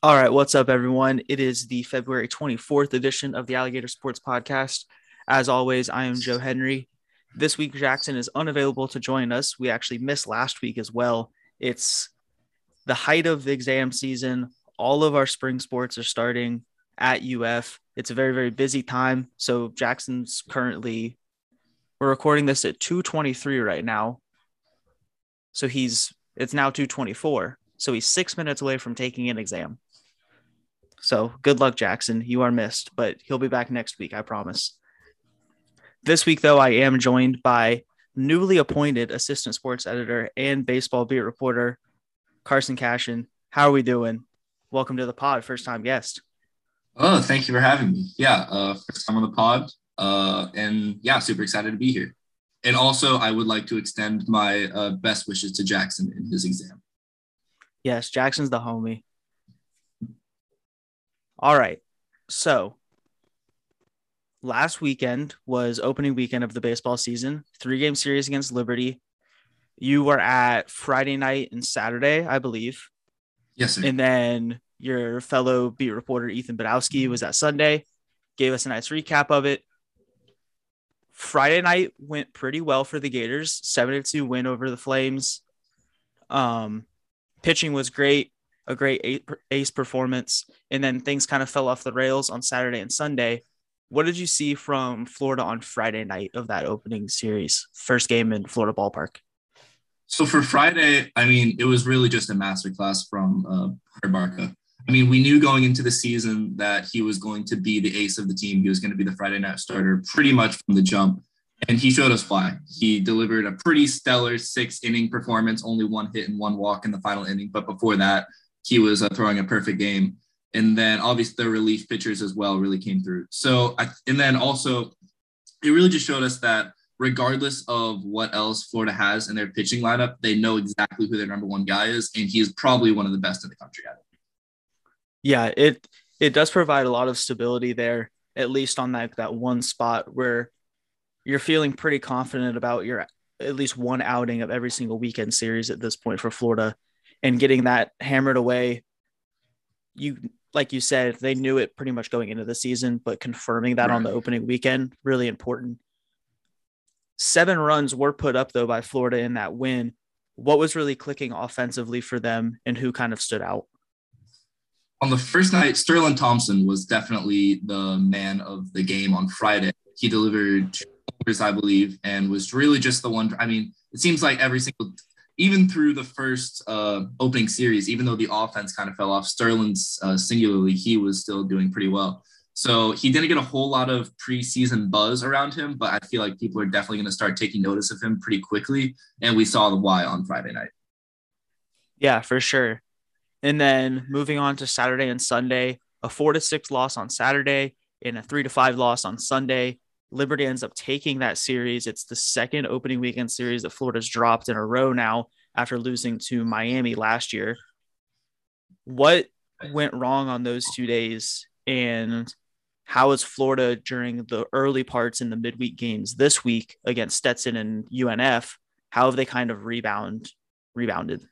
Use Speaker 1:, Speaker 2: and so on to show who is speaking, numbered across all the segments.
Speaker 1: All right, what's up, everyone? It is the February 24th edition of the Alligator Sports Podcast. As always, I am Joe Henry. This week, Jackson is unavailable to join us. We actually missed last week as well. It's the height of the exam season. All of our spring sports are starting at UF. It's a very, very busy time. So Jackson's currently, we're recording this at 223 right now. So he's, it's now 224. So he's six minutes away from taking an exam. So good luck, Jackson. You are missed, but he'll be back next week, I promise. This week, though, I am joined by newly appointed assistant sports editor and baseball beat reporter, Carson Cashion. How are we doing? Welcome to the pod, first time guest.
Speaker 2: Oh, thank you for having me. Yeah, uh, first time on the pod. Uh, and yeah, super excited to be here. And also, I would like to extend my uh, best wishes to Jackson in his exam.
Speaker 1: Yes, Jackson's the homie. All right. So last weekend was opening weekend of the baseball season, three game series against Liberty. You were at Friday night and Saturday, I believe.
Speaker 2: Yes, sir.
Speaker 1: And then your fellow beat reporter, Ethan Badowski, was at Sunday, gave us a nice recap of it. Friday night went pretty well for the Gators, 7 2 win over the Flames. Um, pitching was great a great ace performance, and then things kind of fell off the rails on Saturday and Sunday. What did you see from Florida on Friday night of that opening series, first game in Florida Ballpark?
Speaker 2: So for Friday, I mean, it was really just a masterclass from uh, Barco. I mean, we knew going into the season that he was going to be the ace of the team. He was going to be the Friday night starter pretty much from the jump. And he showed us why. He delivered a pretty stellar six inning performance, only one hit and one walk in the final inning. But before that, he was uh, throwing a perfect game. And then obviously the relief pitchers as well really came through. So, I, and then also it really just showed us that regardless of what else Florida has in their pitching lineup, they know exactly who their number one guy is, and he is probably one of the best in the country at it.
Speaker 1: Yeah, it it does provide a lot of stability there, at least on that that one spot where you're feeling pretty confident about your at least one outing of every single weekend series at this point for Florida and getting that hammered away. You like you said, they knew it pretty much going into the season, but confirming that right. on the opening weekend really important. Seven runs were put up though by Florida in that win. What was really clicking offensively for them, and who kind of stood out?
Speaker 2: On the first night, Sterling Thompson was definitely the man of the game on Friday. He delivered two I believe, and was really just the one. I mean, it seems like every single even through the first uh, opening series, even though the offense kind of fell off, Sterling's uh, singularly, he was still doing pretty well. So he didn't get a whole lot of preseason buzz around him, but I feel like people are definitely going to start taking notice of him pretty quickly. And we saw the why on Friday night.
Speaker 1: Yeah, for sure. And then moving on to Saturday and Sunday, a four to six loss on Saturday and a three to five loss on Sunday. Liberty ends up taking that series. It's the second opening weekend series that Florida's dropped in a row now after losing to Miami last year. What went wrong on those two days? And how is Florida during the early parts in the midweek games this week against Stetson and UNF? How have they kind of rebound rebounded?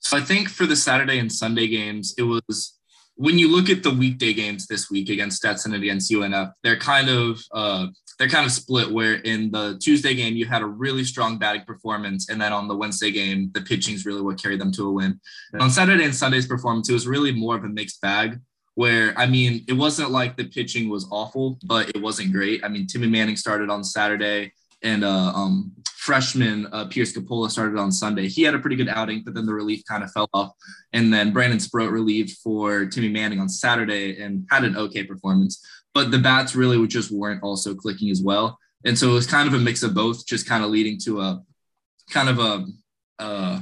Speaker 2: So I think for the Saturday and Sunday games, it was when you look at the weekday games this week against Stetson and against UNF, they're kind of uh, they're kind of split. Where in the Tuesday game you had a really strong batting performance, and then on the Wednesday game the pitching is really what carried them to a win. Yeah. On Saturday and Sunday's performance, it was really more of a mixed bag. Where I mean, it wasn't like the pitching was awful, but it wasn't great. I mean, Timmy Manning started on Saturday, and uh, um, freshman uh, Pierce Coppola started on Sunday. He had a pretty good outing, but then the relief kind of fell off. And then Brandon Sproat relieved for Timmy Manning on Saturday and had an okay performance. But the bats really just weren't also clicking as well. And so it was kind of a mix of both, just kind of leading to a kind of a uh,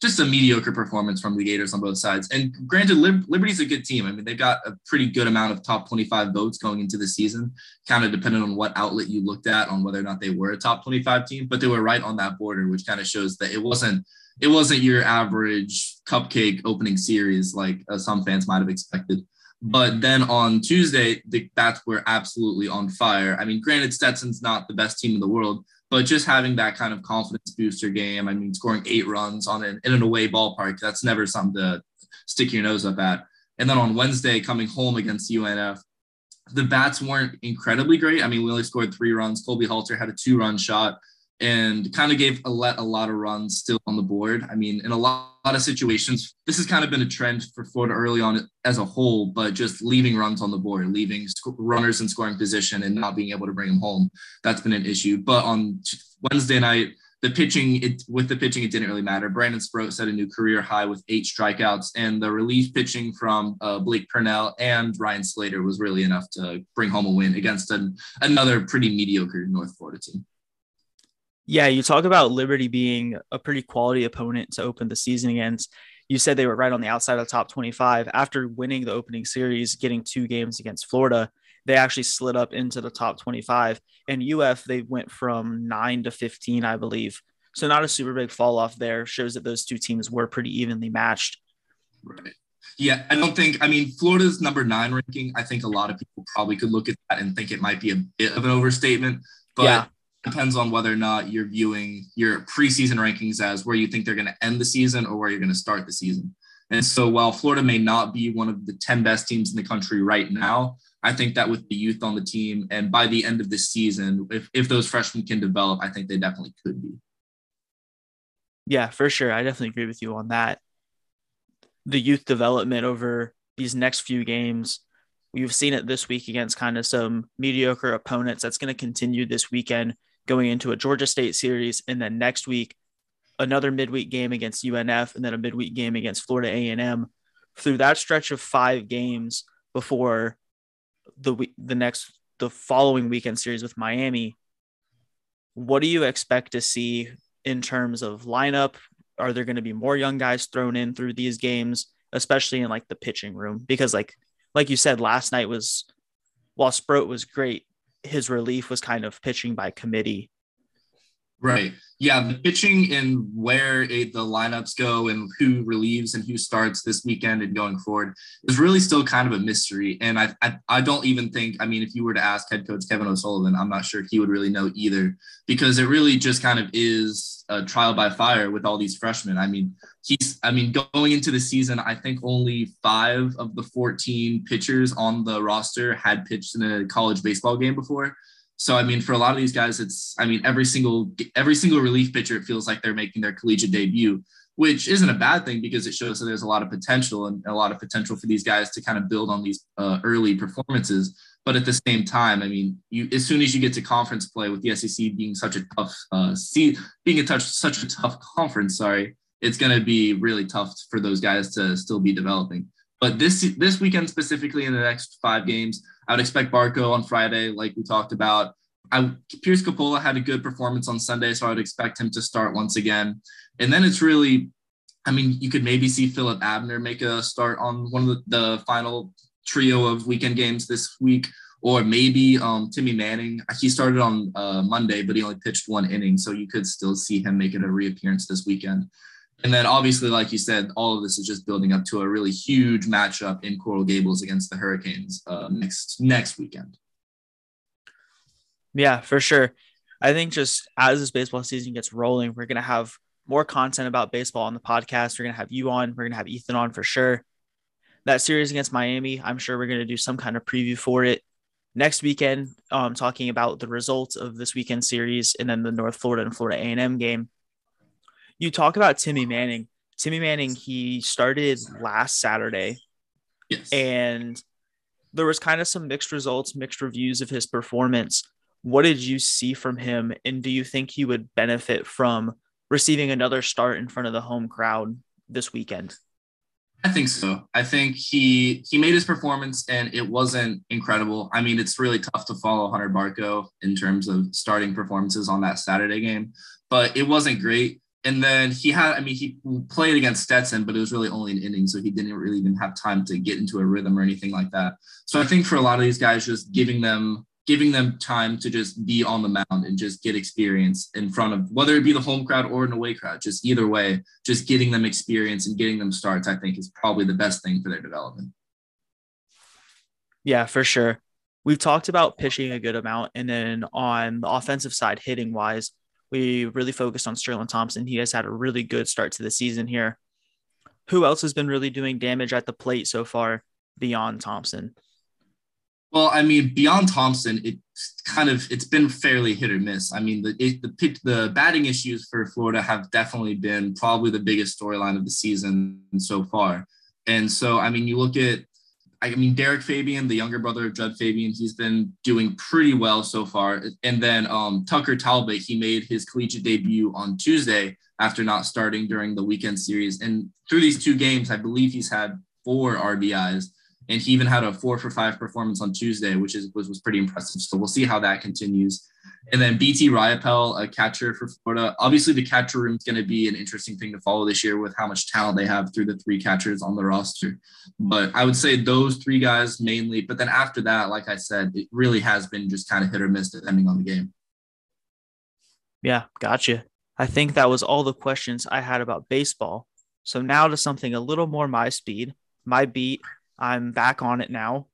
Speaker 2: just a mediocre performance from the Gators on both sides. And granted, Lib- Liberty's a good team. I mean, they've got a pretty good amount of top 25 votes going into the season, kind of depending on what outlet you looked at on whether or not they were a top 25 team, but they were right on that border, which kind of shows that it wasn't it wasn't your average cupcake opening series like uh, some fans might have expected. But then on Tuesday, the bats were absolutely on fire. I mean, granted, Stetson's not the best team in the world, but just having that kind of confidence booster game, I mean, scoring eight runs on an in an away ballpark, that's never something to stick your nose up at. And then on Wednesday, coming home against UNF, the bats weren't incredibly great. I mean, we only scored three runs. Colby Halter had a two run shot and kind of gave a, let a lot of runs still on the board. I mean, in a lot, lot, of situations, this has kind of been a trend for Florida early on as a whole, but just leaving runs on the board, leaving sc- runners in scoring position and not being able to bring them home. That's been an issue. But on Wednesday night, the pitching, it, with the pitching, it didn't really matter. Brandon Sproat set a new career high with eight strikeouts, and the relief pitching from uh, Blake Purnell and Ryan Slater was really enough to bring home a win against an, another pretty mediocre North Florida team.
Speaker 1: Yeah, you talk about Liberty being a pretty quality opponent to open the season against. You said they were right on the outside of the top 25. After winning the opening series, getting two games against Florida, they actually slid up into the top 25. And UF, they went from nine to 15, I believe. So not a super big fall off there. Shows that those two teams were pretty evenly matched.
Speaker 2: Right. Yeah, I don't think. I mean, Florida's number nine ranking. I think a lot of people probably could look at that and think it might be a bit of an overstatement. But yeah. Depends on whether or not you're viewing your preseason rankings as where you think they're going to end the season or where you're going to start the season. And so, while Florida may not be one of the 10 best teams in the country right now, I think that with the youth on the team and by the end of the season, if, if those freshmen can develop, I think they definitely could be.
Speaker 1: Yeah, for sure. I definitely agree with you on that. The youth development over these next few games, we've seen it this week against kind of some mediocre opponents. That's going to continue this weekend going into a Georgia State series. And then next week, another midweek game against UNF and then a midweek game against Florida A&M. Through that stretch of five games before the the next the following weekend series with Miami, what do you expect to see in terms of lineup? Are there going to be more young guys thrown in through these games, especially in like the pitching room? Because like like you said, last night was while Sproat was great, his relief was kind of pitching by committee.
Speaker 2: Right. Yeah, the pitching and where it, the lineups go and who relieves and who starts this weekend and going forward is really still kind of a mystery. And I, I, I don't even think, I mean, if you were to ask head coach Kevin O'Sullivan, I'm not sure he would really know either because it really just kind of is a trial by fire with all these freshmen. I mean, he's, I mean, going into the season, I think only five of the 14 pitchers on the roster had pitched in a college baseball game before. So I mean, for a lot of these guys, it's I mean every single every single relief pitcher it feels like they're making their collegiate debut, which isn't a bad thing because it shows that there's a lot of potential and a lot of potential for these guys to kind of build on these uh, early performances. But at the same time, I mean, you as soon as you get to conference play with the SEC being such a tough uh, see being a touch such a tough conference, sorry, it's going to be really tough for those guys to still be developing. But this this weekend specifically in the next five games, I would expect Barco on Friday, like we talked about. I, Pierce Coppola had a good performance on Sunday, so I would expect him to start once again. And then it's really, I mean, you could maybe see Philip Abner make a start on one of the, the final trio of weekend games this week, or maybe um, Timmy Manning. He started on uh, Monday, but he only pitched one inning, so you could still see him making a reappearance this weekend. And then obviously, like you said, all of this is just building up to a really huge matchup in Coral Gables against the Hurricanes uh, next next weekend.
Speaker 1: Yeah, for sure. I think just as this baseball season gets rolling, we're gonna have more content about baseball on the podcast. We're gonna have you on. We're gonna have Ethan on for sure. That series against Miami, I'm sure we're gonna do some kind of preview for it next weekend. Um, talking about the results of this weekend series and then the North Florida and Florida A&M game you talk about Timmy Manning. Timmy Manning, he started last Saturday.
Speaker 2: Yes.
Speaker 1: And there was kind of some mixed results, mixed reviews of his performance. What did you see from him? And do you think he would benefit from receiving another start in front of the home crowd this weekend?
Speaker 2: I think so. I think he he made his performance and it wasn't incredible. I mean, it's really tough to follow Hunter Barco in terms of starting performances on that Saturday game, but it wasn't great. And then he had, I mean, he played against Stetson, but it was really only an inning. So he didn't really even have time to get into a rhythm or anything like that. So I think for a lot of these guys, just giving them, giving them time to just be on the mound and just get experience in front of whether it be the home crowd or an away crowd, just either way, just getting them experience and getting them starts, I think is probably the best thing for their development.
Speaker 1: Yeah, for sure. We've talked about pitching a good amount. And then on the offensive side, hitting wise, we really focused on Sterling Thompson. He has had a really good start to the season here. Who else has been really doing damage at the plate so far? beyond Thompson?
Speaker 2: Well, I mean, beyond Thompson, it's kind of it's been fairly hit or miss. I mean, the it, the the batting issues for Florida have definitely been probably the biggest storyline of the season so far. And so, I mean, you look at, I mean, Deric Fabian, the younger brother of Jud Fabian, he's been doing pretty well so far. And then um, Tucker Talbot, he made his collegiate debut on Tuesday after not starting during the weekend series. And through these two games, I believe he's had four RBIs and he even had a four for five performance on Tuesday, which is was, was pretty impressive. So we'll see how that continues. And then BT Riopelle, a catcher for Florida. Obviously, the catcher room is going to be an interesting thing to follow this year with how much talent they have through the three catchers on the roster. But I would say those three guys mainly. But then after that, like I said, it really has been just kind of hit or miss depending on the game.
Speaker 1: Yeah, gotcha. I think that was all the questions I had about baseball. So now to something a little more my speed, my beat, I'm back on it now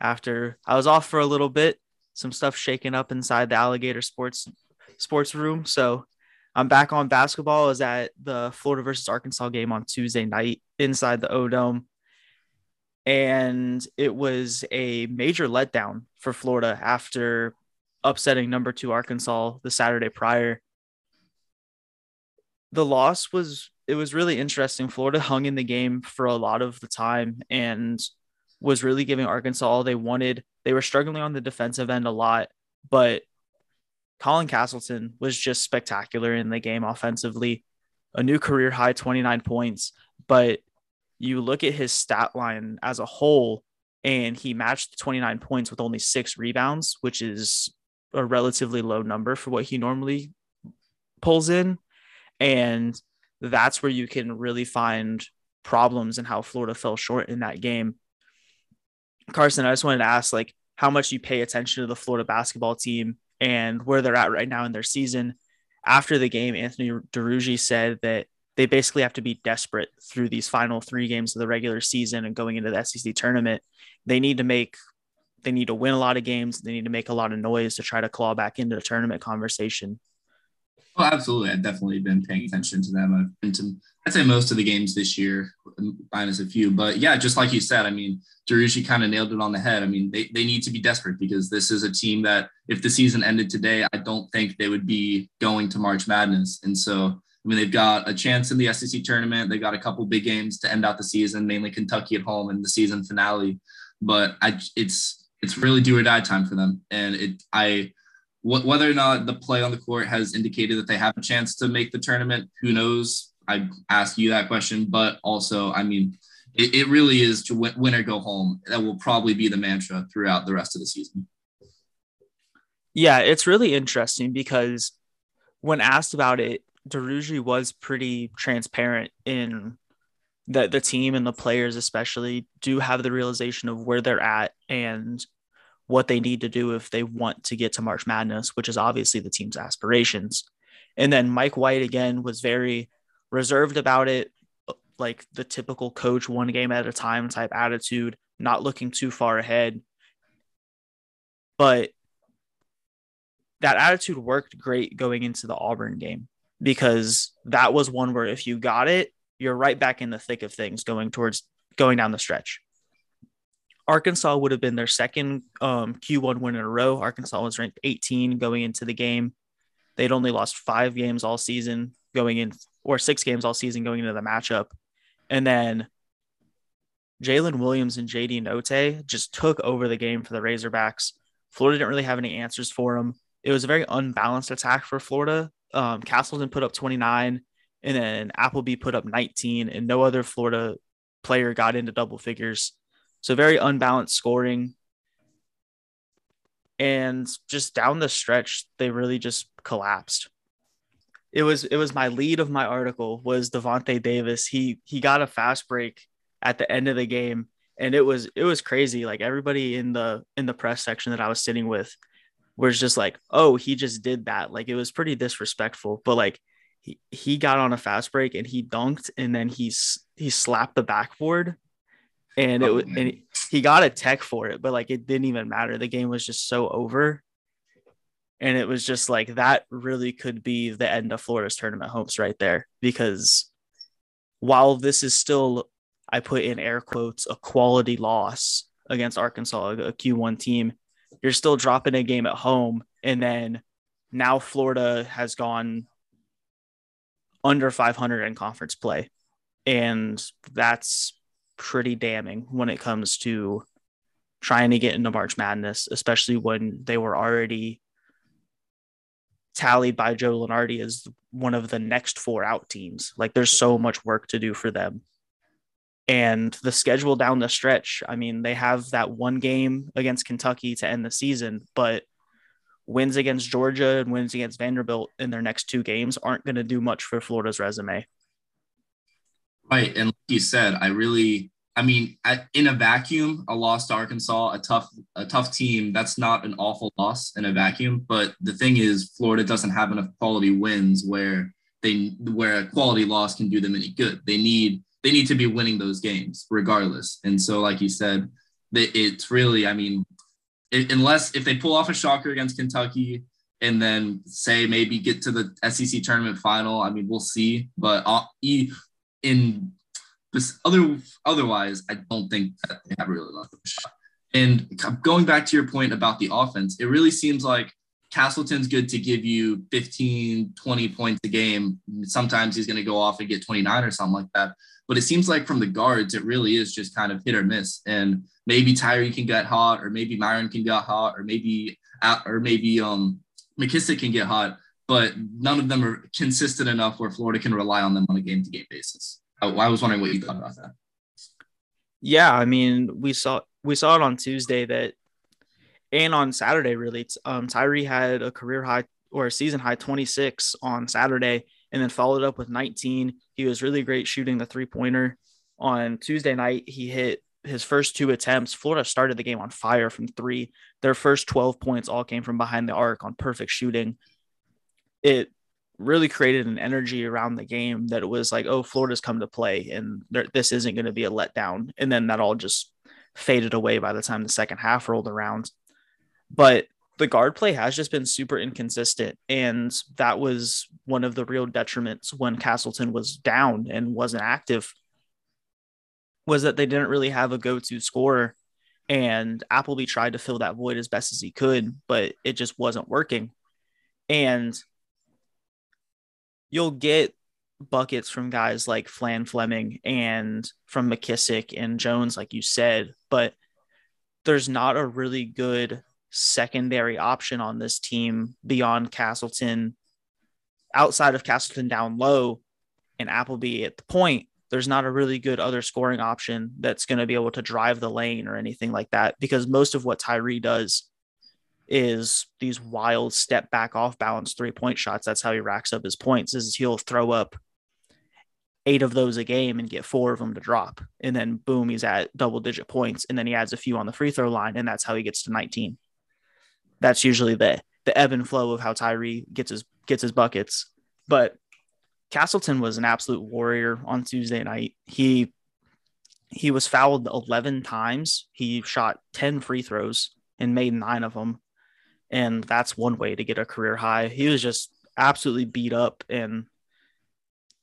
Speaker 1: after I was off for a little bit, some stuff shaking up inside the alligator sports sports room. So I'm back on basketball. Is at the Florida versus Arkansas game on Tuesday night inside the O'Dome. And it was a major letdown for Florida after upsetting number two Arkansas the Saturday prior. The loss was it was really interesting. Florida hung in the game for a lot of the time and was really giving Arkansas all they wanted. They were struggling on the defensive end a lot, but Colin Castleton was just spectacular in the game offensively. A new career high 29 points, but you look at his stat line as a whole and he matched 29 points with only 6 rebounds, which is a relatively low number for what he normally pulls in and that's where you can really find problems and how Florida fell short in that game. Carson, I just wanted to ask like how much you pay attention to the Florida basketball team and where they're at right now in their season. After the game, Anthony Duruji said that they basically have to be desperate through these final three games of the regular season and going into the SEC tournament. They need to make they need to win a lot of games. They need to make a lot of noise to try to claw back into the tournament conversation.
Speaker 2: Oh, absolutely. I've definitely been paying attention to them. I've been to, I'd say most of the games this year, um, minus a few. But yeah, just like you said, I mean, Duruji kind of nailed it on the head. I mean, they, they need to be desperate because this is a team that if the season ended today, I don't think they would be going to March Madness. And so, I mean, they've got a chance in the SEC tournament. They got a couple big games to end out the season, mainly Kentucky at home and the season finale. But I, it's it's really do or die time for them. And it, I, whether or not the play on the court has indicated that they have a chance to make the tournament, who knows? I ask you that question, but also, I mean, it, it really is to win, win or go home. That will probably be the mantra throughout the rest of the season.
Speaker 1: Yeah, it's really interesting because when asked about it, Duruji was pretty transparent in that the team and the players especially do have the realization of where they're at and what they need to do if they want to get to March Madness, which is obviously the team's aspirations. And then Mike White again was very reserved about it, like the typical coach one game at a time type attitude, not looking too far ahead. But that attitude worked great going into the Auburn game because that was one where if you got it, you're right back in the thick of things going towards going down the stretch. Arkansas would have been their second um, Q1 win in a row. Arkansas was ranked 18 going into the game. They'd only lost five games all season going in, or six games all season going into the matchup. And then Jaylin Williams and JD Notae just took over the game for the Razorbacks. Florida didn't really have any answers for them. It was a very unbalanced attack for Florida. Um, Castleton put up 29, and then Appleby put up 19, and no other Florida player got into double figures. So very unbalanced scoring. And just down the stretch, they really just collapsed. It was it was my lead of my article was Davonte Davis. He he got a fast break at the end of the game and it was it was crazy. Like everybody in the in the press section that I was sitting with was just like, "Oh, he just did that." Like it was pretty disrespectful, but like he, he got on a fast break and he dunked and then he's he slapped the backboard and it oh, was and he got a tech for it, but like it didn't even matter. The game was just so over. And it was just like that really could be the end of Florida's tournament hopes right there. Because while this is still I put in air quotes a quality loss against Arkansas, a Q1 team. You're still dropping a game at home. And then now Florida has gone under 500 in conference play. And that's pretty damning when it comes to trying to get into March Madness, especially when they were already tallied by Joe Lunardi as one of the next four out teams. Like there's so much work to do for them. And the schedule down the stretch, I mean, they have that one game against Kentucky to end the season, but wins against Georgia and wins against Vanderbilt in their next two games aren't going to do much for Florida's resume.
Speaker 2: Right. And like you said, I really I mean, in a vacuum, a loss to Arkansas, a tough, a tough team. That's not an awful loss in a vacuum. But the thing is, Florida doesn't have enough quality wins where they, where a quality loss can do them any good. They need, they need to be winning those games regardless. And so, like you said, it's really, I mean, unless if they pull off a shocker against Kentucky and then say maybe get to the SEC tournament final, I mean, we'll see. But uh, in but other otherwise, I don't think that they have really of a shot. And going back to your point about the offense, it really seems like Castleton's good to give you 15, 20 points a game. Sometimes he's going to go off and get 29 or something like that. But it seems like from the guards, it really is just kind of hit or miss. And maybe Tyree can get hot, or maybe Myreon can get hot, or maybe or maybe um McKissic can get hot. But none of them are consistent enough where Florida can rely on them on a game to game basis. Oh, I was wondering what you thought about that.
Speaker 1: Yeah, I mean, we saw we saw it on Tuesday that, and on Saturday really. Um, Tyree had a career high or a season high 26 on Saturday, and then followed up with 19. He was really great shooting the three pointer. On Tuesday night, he hit his first two attempts. Florida started the game on fire from three. Their first 12 points all came from behind the arc on perfect shooting. It really created an energy around the game that it was like, oh, Florida's come to play and this isn't going to be a letdown. And then that all just faded away by the time the second half rolled around. But the guard play has just been super inconsistent. And that was one of the real detriments when Castleton was down and wasn't active, was that they didn't really have a go to scorer. And Appleby tried to fill that void as best as he could, but it just wasn't working. And you'll get buckets from guys like Phlan Fleming and from McKissic and Jones, like you said, but there's not a really good secondary option on this team beyond Castleton. Outside of Castleton down low and Appleby at the point, there's not a really good other scoring option that's going to be able to drive the lane or anything like that because most of what Tyree does is these wild step back off balance three point shots. That's how he racks up his points. Is he'll throw up eight of those a game and get four of them to drop, and then boom, he's at double digit points, and then he adds a few on the free throw line, and that's how he gets to 19. That's usually the the ebb and flow of how Tyree gets his gets his buckets. But Castleton was an absolute warrior on Tuesday night. He he was fouled 11 times. He shot 10 free throws and made nine of them and that's one way to get a career high. He was just absolutely beat up, and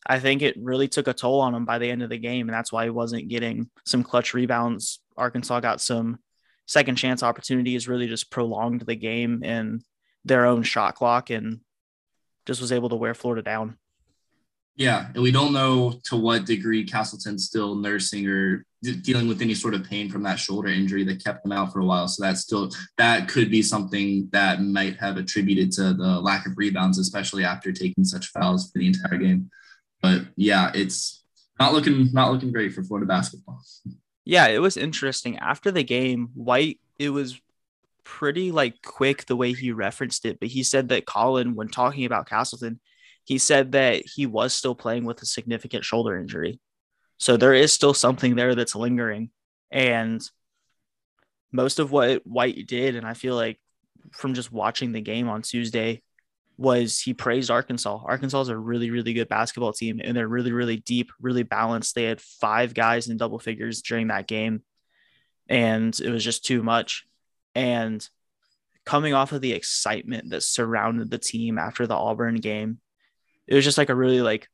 Speaker 1: I think it really took a toll on him by the end of the game, and that's why he wasn't getting some clutch rebounds. Arkansas got some second chance opportunities, really just prolonged the game and their own shot clock, and just was able to wear Florida down.
Speaker 2: Yeah, and we don't know to what degree Castleton's still nursing or dealing with any sort of pain from that shoulder injury that kept him out for a while. So that's still that could be something that might have attributed to the lack of rebounds, especially after taking such fouls for the entire game. But yeah, it's not looking not looking great for Florida basketball.
Speaker 1: Yeah, it was interesting after the game. White, it was pretty like quick the way he referenced it, but he said that Colin, when talking about Castleton, he said that he was still playing with a significant shoulder injury. So there is still something there that's lingering. And most of what White did, and I feel like from just watching the game on Tuesday, was he praised Arkansas. Arkansas is a really, really good basketball team, and they're really, really deep, really balanced. They had five guys in double figures during that game, and it was just too much. And coming off of the excitement that surrounded the team after the Auburn game, it was just like a really like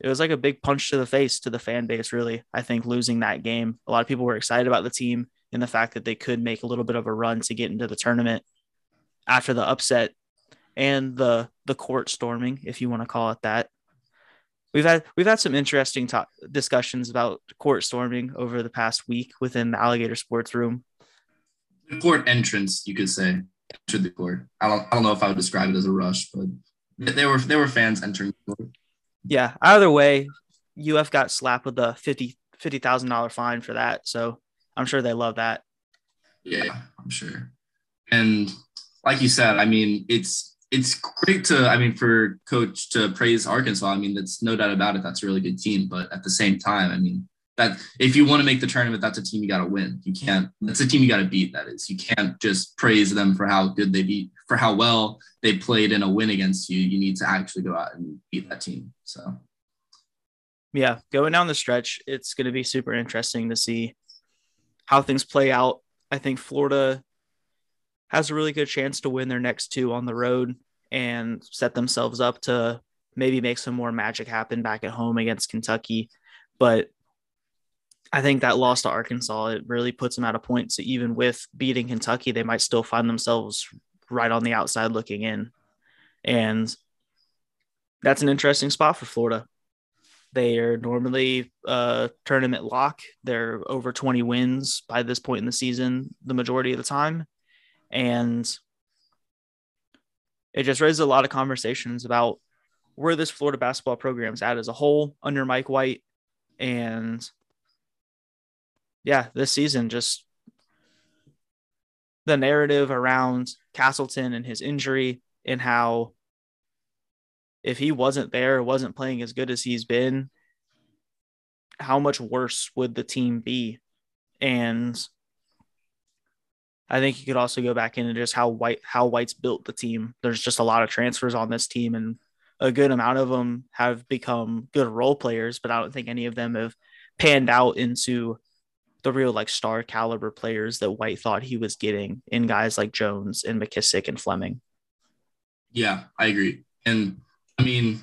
Speaker 1: it was like a big punch to the face to the fan base, really. I think losing that game, a lot of people were excited about the team and the fact that they could make a little bit of a run to get into the tournament after the upset and the the court storming, if you want to call it that. We've had we've had some interesting talk, discussions about court storming over the past week within the Alligator Sports Room.
Speaker 2: The court entrance, you could say, entered the court. I don't I don't know if I would describe it as a rush, but there were there were fans entering.
Speaker 1: Yeah. Either way, UF got slapped with a fifty fifty thousand dollar fine for that. So I'm sure they love that.
Speaker 2: Yeah, I'm sure. And like you said, I mean, it's it's great to, I mean, for coach to praise Arkansas. I mean, that's no doubt about it. That's a really good team. But at the same time, I mean, that if you want to make the tournament, that's a team you got to win. You can't. That's a team you got to beat. That is. You can't just praise them for how good they beat, for how well they played in a win against you. You need to actually go out and beat that team. So.
Speaker 1: Yeah, going down the stretch, it's going to be super interesting to see how things play out. I think Florida has a really good chance to win their next two on the road and set themselves up to maybe make some more magic happen back at home against Kentucky. But I think that loss to Arkansas, it really puts them out of points. So even with beating Kentucky, they might still find themselves right on the outside looking in. And that's an interesting spot for Florida. They are normally a tournament lock. They're over 20 wins by this point in the season, the majority of the time. And it just raises a lot of conversations about where this Florida basketball program's at as a whole under Mike White. And yeah, this season, just the narrative around Castleton and his injury and how if he wasn't there, wasn't playing as good as he's been, how much worse would the team be? And I think you could also go back into just how white how White's built the team. There's just a lot of transfers on this team, and a good amount of them have become good role players, but I don't think any of them have panned out into the real like star caliber players that White thought he was getting in guys like Jones and McKissic and Fleming.
Speaker 2: Yeah, I agree. And I mean,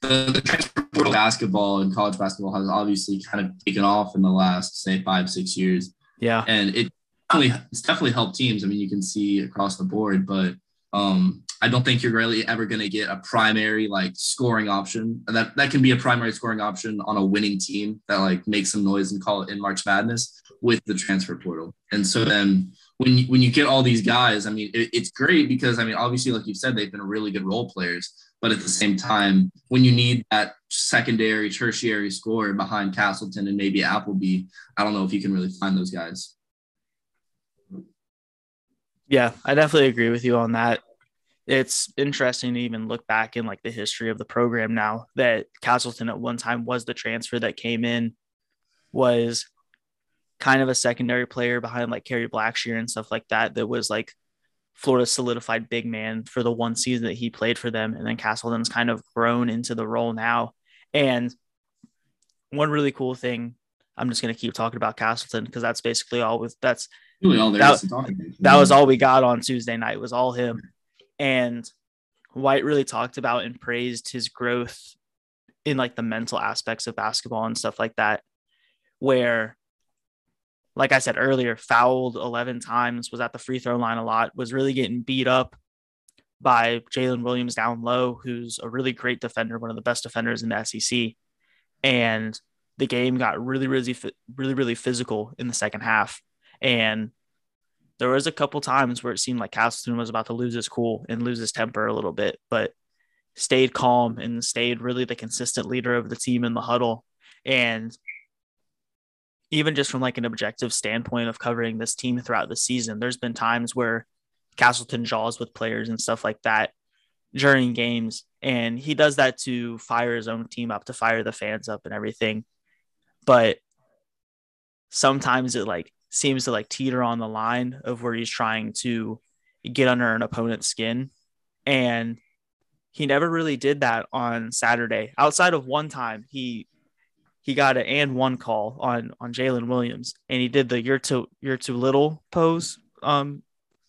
Speaker 2: the, the transfer portal basketball and college basketball has obviously kind of taken off in the last say five six years.
Speaker 1: Yeah,
Speaker 2: and it definitely it's definitely helped teams. I mean, you can see across the board, but um, I don't think you're really ever going to get a primary like scoring option. And that that can be a primary scoring option on a winning team that like makes some noise and call it in March Madness with the transfer portal. And so then when you, when you get all these guys, I mean, it, it's great because I mean, obviously, like you said, they've been really good role players. But at the same time, when you need that secondary, tertiary score behind Castleton and maybe Appleby, I don't know if you can really find those guys.
Speaker 1: Yeah, I definitely agree with you on that. It's interesting to even look back in like the history of the program now that Castleton at one time was the transfer that came in, was kind of a secondary player behind like Kerry Blackshear and stuff like that. That was like Florida's solidified big man for the one season that he played for them. And then Castleton's kind of grown into the role now. And one really cool thing, I'm just going to keep talking about Castleton because that's basically all with that's
Speaker 2: really all there
Speaker 1: that,
Speaker 2: to talk about.
Speaker 1: That was all we got on Tuesday night was all him. And White really talked about and praised his growth in like the mental aspects of basketball and stuff like that, where like I said earlier, fouled 11 times, was at the free throw line a lot, was really getting beat up by Jaylin Williams down low, who's a really great defender, one of the best defenders in the SEC. And the game got really, really, really, really physical in the second half. And there was a couple times where it seemed like Castleton was about to lose his cool and lose his temper a little bit, but stayed calm and stayed really the consistent leader of the team in the huddle. And even just from like an objective standpoint of covering this team throughout the season, there's been times where Castleton jaws with players and stuff like that during games. And he does that to fire his own team up, to fire the fans up and everything. But sometimes it like seems to like teeter on the line of where he's trying to get under an opponent's skin. And he never really did that on Saturday. Outside of one time, he he got an and one call on on Jaylin Williams, and he did the "you're too you're too little" pose um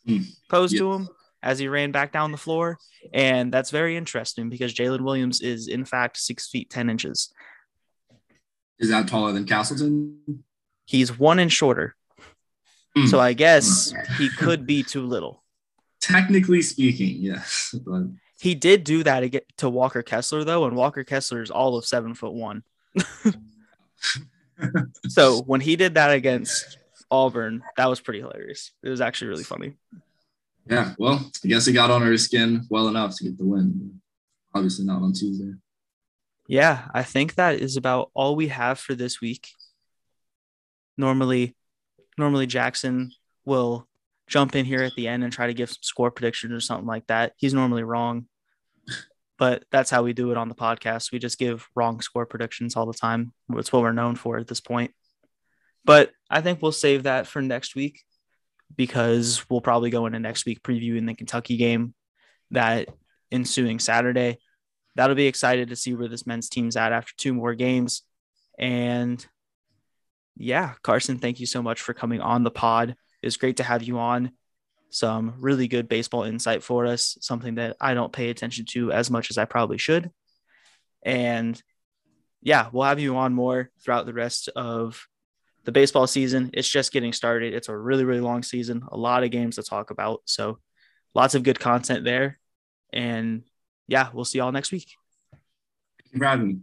Speaker 1: mm. pose to him, as he ran back down the floor. And that's very interesting because Jaylin Williams is, in fact, six feet 10 inches.
Speaker 2: Is that taller than Castleton?
Speaker 1: He's one inch shorter. Mm. So I guess he could be too little.
Speaker 2: Technically speaking, yes.
Speaker 1: But... He did do that to Walker Kessler, though, and Walker Kessler is all of seven foot one. so when he did that against Auburn, that was pretty hilarious. It was actually really funny.
Speaker 2: Yeah, well, I guess he got under his skin well enough to get the win. Obviously, not on Tuesday.
Speaker 1: Yeah, I think that is about all we have for this week. Normally, normally Jackson will jump in here at the end and try to give some score predictions or something like that. He's normally wrong, but that's how we do it on the podcast. We just give wrong score predictions all the time. It's what we're known for at this point. But I think we'll save that for next week because we'll probably go into next week previewing the Kentucky game that ensuing Saturday. That'll be excited to see where this men's team's at after two more games. And yeah, Carson, thank you so much for coming on the pod. It's great to have you on. Some really good baseball insight for us, something that I don't pay attention to as much as I probably should. And yeah, we'll have you on more throughout the rest of the baseball season. It's just getting started. It's a really, really long season, a lot of games to talk about. So lots of good content there. And yeah, we'll see y'all next week.
Speaker 2: Thank you for having me.